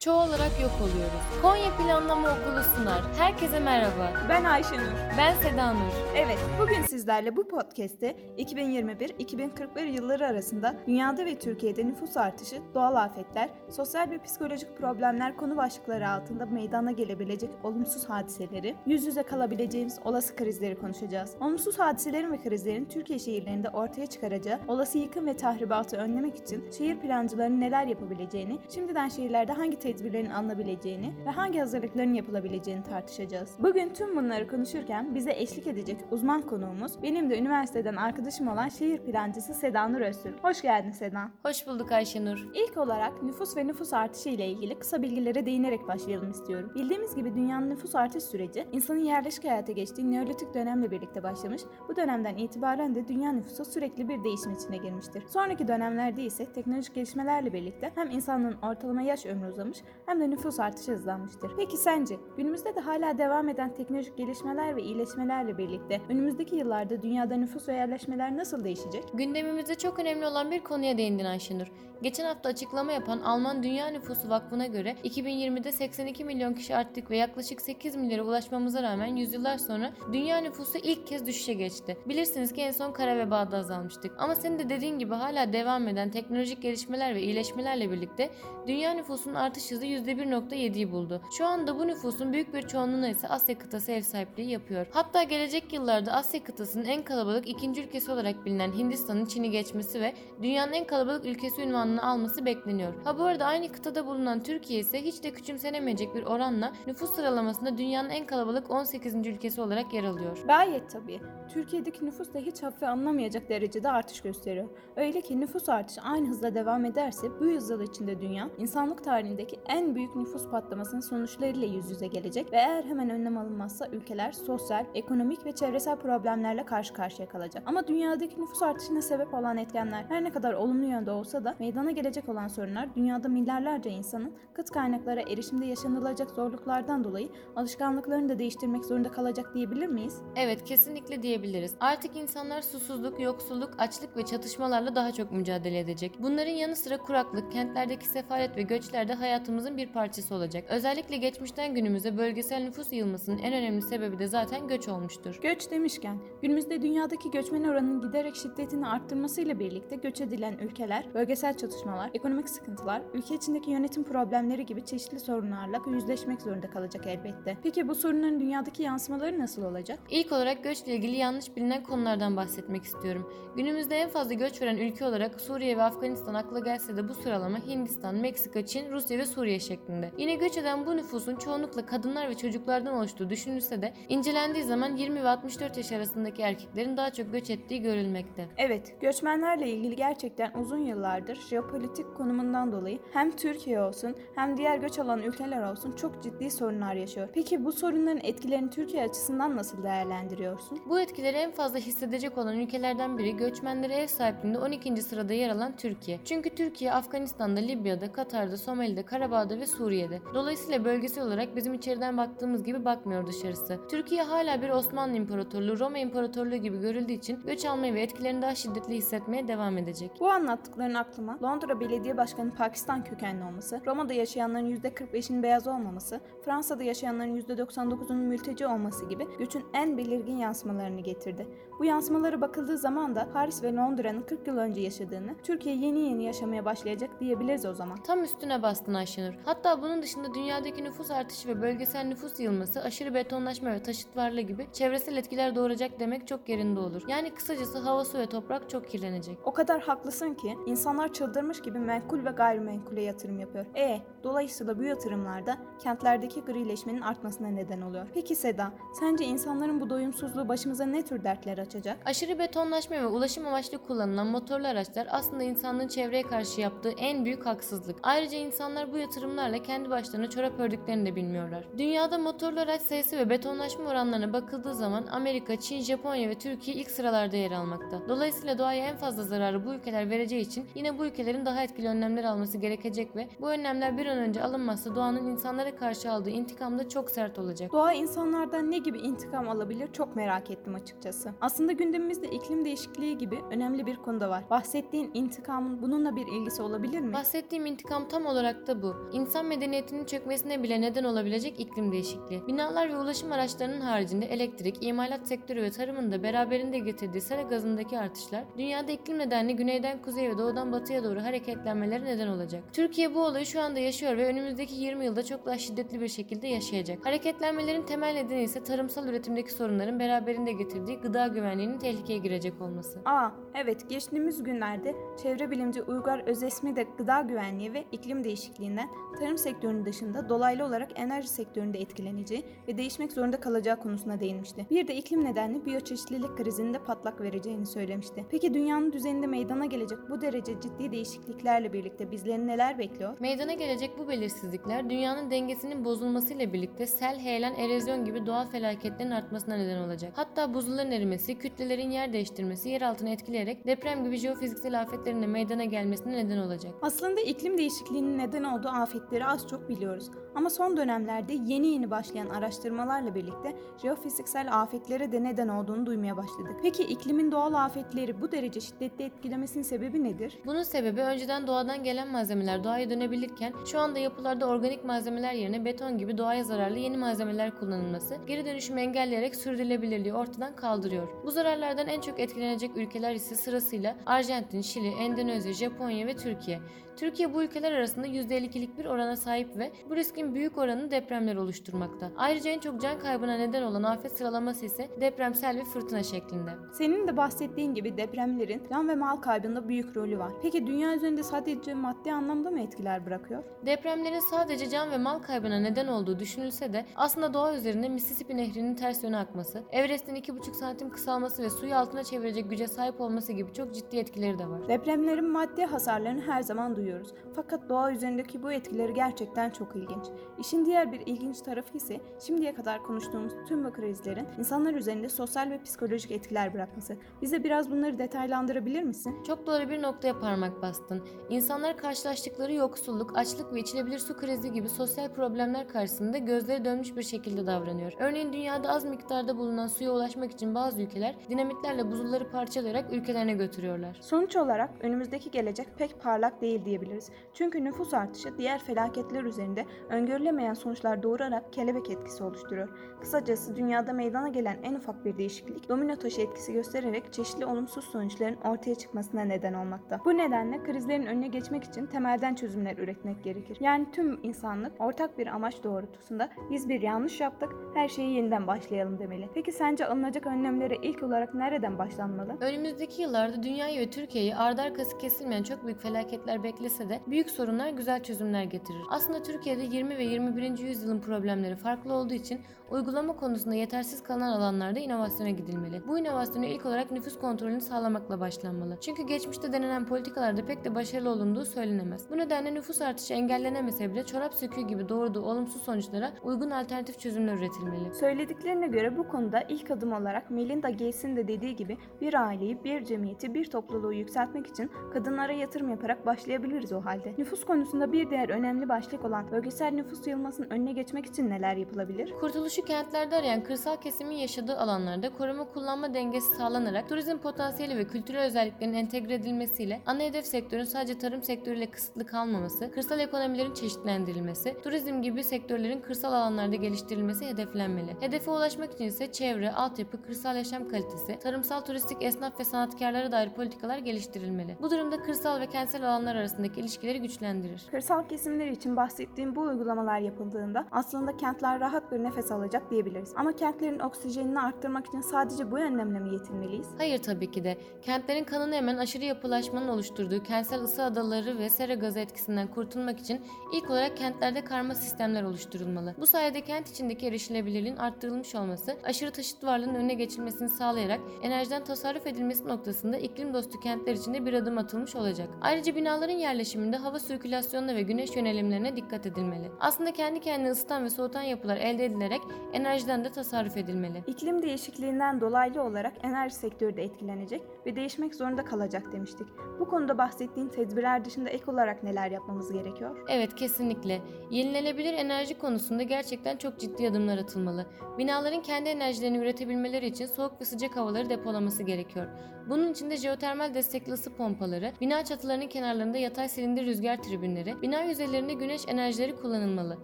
Çoğu olarak yok oluyoruz. Konya Planlama Okulu sunar. Herkese merhaba. Ben Ayşenur. Ben Seda Nur. Evet, bugün sizlerle bu podcast'te 2021-2041 yılları arasında dünyada ve Türkiye'de nüfus artışı, doğal afetler, sosyal ve psikolojik problemler konu başlıkları altında meydana gelebilecek olumsuz hadiseleri, yüz yüze kalabileceğimiz olası krizleri konuşacağız. Olumsuz hadiselerin ve krizlerin Türkiye şehirlerinde ortaya çıkaracağı olası yıkım ve tahribatı önlemek için şehir plancılarının neler yapabileceğini, şimdiden şehirlerde hangi tedbirlerin alınabileceğini ve hangi hazırlıkların yapılabileceğini tartışacağız. Bugün tüm bunları konuşurken bize eşlik edecek uzman konuğumuz benim de üniversiteden arkadaşım olan şehir plancısı Seda Nur Öztürk. Hoş geldin Seda. Hoş bulduk Ayşenur. İlk olarak nüfus ve nüfus artışı ile ilgili kısa bilgilere değinerek başlayalım istiyorum. Bildiğimiz gibi dünyanın nüfus artış süreci insanın yerleşik hayata geçtiği Neolitik dönemle birlikte başlamış. Bu dönemden itibaren de dünya nüfusu sürekli bir değişim içine girmiştir. Sonraki dönemlerde ise teknolojik gelişmelerle birlikte hem insanlığın ortalama yaş ömrü uzamış hem de nüfus artışı hızlanmıştır. Peki sence günümüzde de hala devam eden teknolojik gelişmeler ve iyileşmelerle birlikte önümüzdeki yıllarda dünyada nüfus ve yerleşmeler nasıl değişecek? Gündemimizde çok önemli olan bir konuya değindin Ayşenur. Geçen hafta açıklama yapan Alman Dünya Nüfusu Vakfı'na göre 2020'de 82 milyon kişi arttık ve yaklaşık 8 milyara ulaşmamıza rağmen yüzyıllar sonra dünya nüfusu ilk kez düşüşe geçti. Bilirsiniz ki en son kara vebada azalmıştık. Ama senin de dediğin gibi hala devam eden teknolojik gelişmeler ve iyileşmelerle birlikte dünya nüfusunun artış hızı %1.7'yi buldu. Şu anda bu nüfusun büyük bir çoğunluğuna ise Asya kıtası ev sahipliği yapıyor. Hatta gelecek yıllarda Asya kıtasının en kalabalık ikinci ülkesi olarak bilinen Hindistan'ın Çin'i geçmesi ve dünyanın en kalabalık ülkesi ünvanını alması bekleniyor. Ha bu arada aynı kıtada bulunan Türkiye ise hiç de küçümsenemeyecek bir oranla nüfus sıralamasında dünyanın en kalabalık 18. ülkesi olarak yer alıyor. Gayet tabii. Türkiye'deki nüfus da hiç hafife alınamayacak derecede artış gösteriyor. Öyle ki nüfus artışı aynı hızla devam ederse bu yüzyıl içinde dünya insanlık tarihindeki en büyük nüfus patlamasının sonuçlarıyla yüz yüze gelecek ve eğer hemen önlem alınmazsa ülkeler sosyal, ekonomik ve çevresel problemlerle karşı karşıya kalacak. Ama dünyadaki nüfus artışına sebep olan etkenler her ne kadar olumlu yönde olsa da meydana gelecek olan sorunlar dünyada milyarlarca insanın kıt kaynaklara erişimde yaşanılacak zorluklardan dolayı alışkanlıklarını da değiştirmek zorunda kalacak diyebilir miyiz? Evet kesinlikle diyebiliriz. Artık insanlar susuzluk, yoksulluk, açlık ve çatışmalarla daha çok mücadele edecek. Bunların yanı sıra kuraklık, kentlerdeki sefalet ve göçler de hayatımızın bir parçası olacak. Özellikle geçmişten günümüze bölgesel nüfus yığılmasının en önemli sebebi de zaten göç olmuştur. Göç demişken, günümüzde dünyadaki göçmen oranının giderek şiddetini arttırmasıyla birlikte göç edilen ülkeler, bölgesel çatışmalar, ekonomik sıkıntılar, ülke içindeki yönetim problemleri gibi çeşitli sorunlarla yüzleşmek zorunda kalacak elbette. Peki bu sorunların dünyadaki yansımaları nasıl olacak? İlk olarak göçle ilgili yanlış bilinen konulardan bahsetmek istiyorum. Günümüzde en fazla göç veren ülke olarak Suriye ve Afganistan akla gelse de bu sıralama Hindistan, Meksika, Çin, Rusya ve Suriye şeklinde. Yine göç eden bu nüfusun çoğunlukla kadınlar ve çocuklardan oluştuğu düşünülse de incelendiği zaman 20 ve 64 yaş arasındaki erkeklerin daha çok göç ettiği görülmekte. Evet, göçmenlerle ilgili gerçekten uzun yıllardır jeopolitik konumundan dolayı hem Türkiye olsun hem diğer göç alan ülkeler olsun çok ciddi sorunlar yaşıyor. Peki bu sorunların etkilerini Türkiye açısından nasıl değerlendiriyorsun? Bu etkileri en fazla hissedecek olan ülkelerden biri göçmenlere ev sahipliğinde 12. sırada yer alan Türkiye. Çünkü Türkiye Afganistan'da, Libya'da, Katar'da, Somali'de, Karabağ'da ve Suriye'de. Dolayısıyla bölgesel olarak bizim içeriden baktığımız gibi bakmıyor dışarısı. Türkiye hala bir Osmanlı İmparatorluğu, Roma İmparatorluğu gibi görüldüğü için göç almaya ve etkilerini daha şiddetli hissetmeye devam edecek. Bu anlattıkların aklıma Londra Belediye Başkanı Pakistan kökenli olması, Roma'da yaşayanların %45'inin beyaz olmaması, Fransa'da yaşayanların %99'unun mülteci olması gibi göçün en belirgin yansımalarını getirdi. Bu yansımalara bakıldığı zaman da Paris ve Londra'nın 40 yıl önce yaşadığını, Türkiye yeni yeni yaşamaya başlayacak diyebiliriz o zaman. Tam üstüne bastın Ayşenur. Hatta bunun dışında dünyadaki nüfus artışı ve bölgesel nüfus yığılması, aşırı betonlaşma ve taşıt varlığı gibi çevresel etkiler doğuracak demek çok yerinde olur. Yani kısacası hava, su ve toprak çok kirlenecek. O kadar haklısın ki insanlar çıldırmış gibi menkul ve gayrimenkule yatırım yapıyor. E, dolayısıyla bu yatırımlarda kentlerdeki grileşmenin artmasına neden oluyor. Peki Seda, sence insanların bu doyumsuzluğu başımıza ne tür dertler açacak? Aşırı betonlaşma ve ulaşım amaçlı kullanılan motorlu araçlar aslında insanlığın çevreye karşı yaptığı en büyük haksızlık. Ayrıca insanlar bu yatırımlarla kendi başlarına çorap ördüklerini de bilmiyorlar. Dünyada motorlu araç sayısı ve betonlaşma oranlarına bakıldığı zaman Amerika, Çin, Japonya ve Türkiye ilk sıralarda yer almakta. Dolayısıyla doğaya en fazla zararı bu ülkeler vereceği için yine bu ülkelerin daha etkili önlemler alması gerekecek ve bu önlemler bir an önce alınmazsa doğanın insanlara karşı aldığı intikam da çok sert olacak. Doğa insanlardan ne gibi intikam alabilir çok merak ettim açıkçası. Aslında gündemimizde iklim değişikliği gibi önemli bir konu da var. Bahsettiğin intikamın bununla bir ilgisi olabilir mi? Bahsettiğim intikam tam olarak da bu. Bu. İnsan medeniyetinin çökmesine bile neden olabilecek iklim değişikliği. Binalar ve ulaşım araçlarının haricinde elektrik, imalat sektörü ve tarımın da beraberinde getirdiği sera gazındaki artışlar dünyada iklim nedenli güneyden kuzeye ve doğudan batıya doğru hareketlenmeleri neden olacak. Türkiye bu olayı şu anda yaşıyor ve önümüzdeki 20 yılda çok daha şiddetli bir şekilde yaşayacak. Hareketlenmelerin temel nedeni ise tarımsal üretimdeki sorunların beraberinde getirdiği gıda güvenliğinin tehlikeye girecek olması. Aa, evet geçtiğimiz günlerde çevre bilimci Uygar Özesmi de gıda güvenliği ve iklim değişikliğinden tarım sektörünün dışında dolaylı olarak enerji sektöründe etkileneceği ve değişmek zorunda kalacağı konusuna değinmişti. Bir de iklim nedenli biyoçeşitlilik krizinin de patlak vereceğini söylemişti. Peki dünyanın düzeninde meydana gelecek bu derece ciddi değişikliklerle birlikte bizleri neler bekliyor? Meydana gelecek bu belirsizlikler dünyanın dengesinin bozulmasıyla birlikte sel, heyelan, erozyon gibi doğal felaketlerin artmasına neden olacak. Hatta buzulların erimesi, kütlelerin yer değiştirmesi, yer altını etkileyerek deprem gibi jeofiziksel afetlerin de meydana gelmesine neden olacak. Aslında iklim değişikliğinin neden olduğu afetleri az çok biliyoruz. Ama son dönemlerde yeni yeni başlayan araştırmalarla birlikte jeofiziksel afetlere de neden olduğunu duymaya başladık. Peki iklimin doğal afetleri bu derece şiddetli etkilemesinin sebebi nedir? Bunun sebebi önceden doğadan gelen malzemeler doğaya dönebilirken şu anda yapılarda organik malzemeler yerine beton gibi doğaya zararlı yeni malzemeler kullanılması geri dönüşümü engelleyerek sürdürülebilirliği ortadan kaldırıyor. Bu zararlardan en çok etkilenecek ülkeler ise sırasıyla Arjantin, Şili, Endonezya, Japonya ve Türkiye. Türkiye bu ülkeler arasında %52'lik bir orana sahip ve bu riskin büyük oranı depremler oluşturmakta. Ayrıca en çok can kaybına neden olan afet sıralaması ise depremsel ve fırtına şeklinde. Senin de bahsettiğin gibi depremlerin can ve mal kaybında büyük rolü var. Peki dünya üzerinde sadece maddi anlamda mı etkiler bırakıyor? Depremlerin sadece can ve mal kaybına neden olduğu düşünülse de aslında doğa üzerinde Mississippi Nehri'nin ters yöne akması, Everest'in 2,5 santim kısalması ve suyu altına çevirecek güce sahip olması gibi çok ciddi etkileri de var. Depremlerin maddi hasarlarını her zaman duyuyoruz. Fakat doğa üzerindeki bu etkileri gerçekten çok ilginç. İşin diğer bir ilginç tarafı ise şimdiye kadar konuştuğumuz tüm bu krizlerin insanlar üzerinde sosyal ve psikolojik etkiler bırakması. Bize biraz bunları detaylandırabilir misin? Çok doğru bir noktaya parmak bastın. İnsanlar karşılaştıkları yoksulluk, açlık ve içilebilir su krizi gibi sosyal problemler karşısında gözleri dönmüş bir şekilde davranıyor. Örneğin dünyada az miktarda bulunan suya ulaşmak için bazı ülkeler dinamitlerle buzulları parçalayarak ülkelerine götürüyorlar. Sonuç olarak önümüzdeki gelecek pek parlak değil diyebiliriz. Çünkü nüfus artışı diğer felaketler üzerinde öngörülemeyen sonuçlar doğurarak kelebek etkisi oluşturuyor. Kısacası dünyada meydana gelen en ufak bir değişiklik domino taşı etkisi göstererek çeşitli olumsuz sonuçların ortaya çıkmasına neden olmakta. Bu nedenle krizlerin önüne geçmek için temelden çözümler üretmek gerekir. Yani tüm insanlık ortak bir amaç doğrultusunda biz bir yanlış yaptık, her şeyi yeniden başlayalım demeli. Peki sence alınacak önlemlere ilk olarak nereden başlanmalı? Önümüzdeki yıllarda dünyayı ve Türkiye'yi ardı arkası kesilmeyen çok büyük felaketler beklese de büyük sorunlar güzel çözümler getirir. Aslında Türkiye'de 20 ve 21. yüzyılın problemleri farklı olduğu için uygulama konusunda yetersiz kalan alanlarda inovasyona gidilmeli. Bu inovasyonu ilk olarak nüfus kontrolünü sağlamakla başlanmalı. Çünkü geçmişte denenen politikalarda pek de başarılı olunduğu söylenemez. Bu nedenle nüfus artışı engellenemese bile çorap söküğü gibi doğurduğu olumsuz sonuçlara uygun alternatif çözümler üretilmeli. Söylediklerine göre bu konuda ilk adım olarak Melinda Gates'in de dediği gibi bir aileyi, bir cemiyeti, bir topluluğu yükseltmek için kadınlara yatırım yaparak başlayabiliriz o halde. Nüfus konusunda bir diğer önemli başlık olan bölgesel nüfus yayılmasının önüne geçmek için neler yapılabilir? Kurtuluşu kentlerde arayan kırsal kesimin yaşadığı alanlarda koruma kullanma dengesi sağlanarak turizm potansiyeli ve kültürel özelliklerin entegre edilmesiyle ana hedef sektörün sadece tarım sektörüyle kısıtlı kalmaması, kırsal ekonomilerin çeşitlendirilmesi, turizm gibi sektörlerin kırsal alanlarda geliştirilmesi hedeflenmeli. Hedefe ulaşmak için ise çevre, altyapı, kırsal yaşam kalitesi, tarımsal turistik esnaf ve sanatkarlara dair politikalar geliştirilmeli. Bu durumda kırsal ve kentsel alanlar arasındaki ilişkileri güçlendirir. Kırsal kesimler için bahsettiğim bu uygulamalar yapıldığında aslında kentler rahat bir nefes alacak diyebiliriz. Ama kentlerin oksijenini arttırmak için sadece bu önlemle mi yetinmeliyiz? Hayır tabii ki de. Kentlerin kanını emen aşırı yapılaşmanın oluşturduğu kentsel ısı adaları ve sera gazı etkisinden kurtulmak için ilk olarak kentlerde karma sistemler oluşturulmalı. Bu sayede kent içindeki erişilebilirliğin arttırılmış olması, aşırı taşıt varlığının önüne geçilmesini sağlayarak enerjiden tasarruf edilmesi noktasında iklim dostu kentler içinde bir adım atılmış olacak. Ayrıca binaların yerleşiminde hava sirkülasyonuna ve güneş yönelimlerine dikkat edilmeli. Aslında kendi kendine ısıtan ve soğutan yapılar elde edilerek enerjiden de tasarruf edilmeli. İklim değişikliğinden dolaylı olarak enerji sektörü de etkilenecek ve değişmek zorunda kalacak demiştik. Bu konuda bahsettiğin tedbirler dışında ek olarak neler yapmamız gerekiyor? Evet kesinlikle. Yenilenebilir enerji konusunda gerçekten çok ciddi adımlar atılmalı. Binaların kendi enerjilerini üretebilmeleri için soğuk ve sıcak havaları depolaması gerekiyor. Bunun için de jeotermal destekli ısı pompaları, bina çatılarının kenarlarında yatay silindir rüzgar tribünleri, bina yüzeylerinde güneş enerjileri kullanılmalı.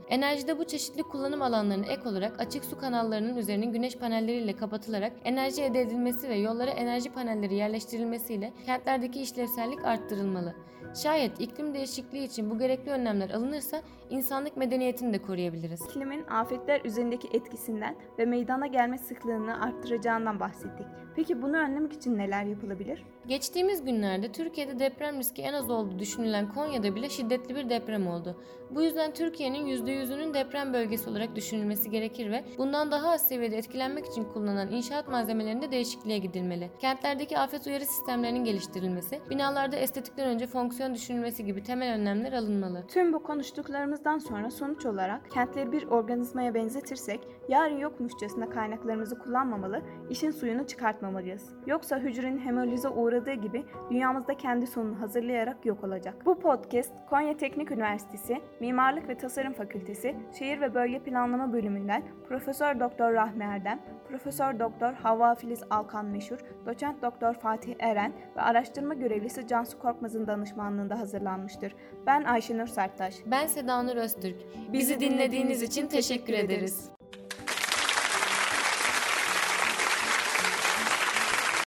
Enerjide bu çeşitli kullanım alanlarına ek olarak açık su kanallarının üzerinin güneş panelleriyle kapatılarak enerji elde edilmesi ve yollara enerji panelleri yerleştirilmesiyle kentlerdeki işlevsellik arttırılmalı. Şayet iklim değişikliği için bu gerekli önlemler alınırsa insanlık medeniyetini de koruyabiliriz. İklimin afetler üzerindeki etkisinden ve meydana gelme sıklığını arttıracağından bahsettik. Peki bunu önlemek için neler yapılabilir? Geçtiğimiz günlerde Türkiye'de deprem riski en az olduğu düşünülen Konya'da bile şiddetli bir deprem oldu. Bu yüzden Türkiye'nin %100'ünün deprem bölgesi olarak düşünülmesi gerekir ve bundan daha az seviyede etkilenmek için kullanılan inşaat malzemelerinde değişikliğe gidilmeli. Kentlerdeki afet uyarı sistemlerinin geliştirilmesi, binalarda estetikten önce fonksiyon düşünülmesi gibi temel önlemler alınmalı. Tüm bu konuştuklarımızdan sonra sonuç olarak kentleri bir organizmaya benzetirsek yarın yokmuşçasına kaynaklarımızı kullanmamalı, işin suyunu çıkartmamalıyız. Yoksa hücrenin hemolize uğradığı gibi dünyamızda kendi sonunu hazırlayarak yok olacak. Bu podcast Konya Teknik Üniversitesi Mimarlık ve Tasarım Fakültesi Şehir ve Bölge Planlama Bölümünden Profesör Doktor Rahmi Erdem, Profesör Doktor Havva Filiz Alkan Meşhur, Doçent Doktor Fatih Eren ve araştırma görevlisi Cansu Korkmaz'ın danışmanlığında hazırlanmıştır. Ben Ayşenur Serttaş. Ben Seda Nur Öztürk. Bizi dinlediğiniz için teşekkür ederiz.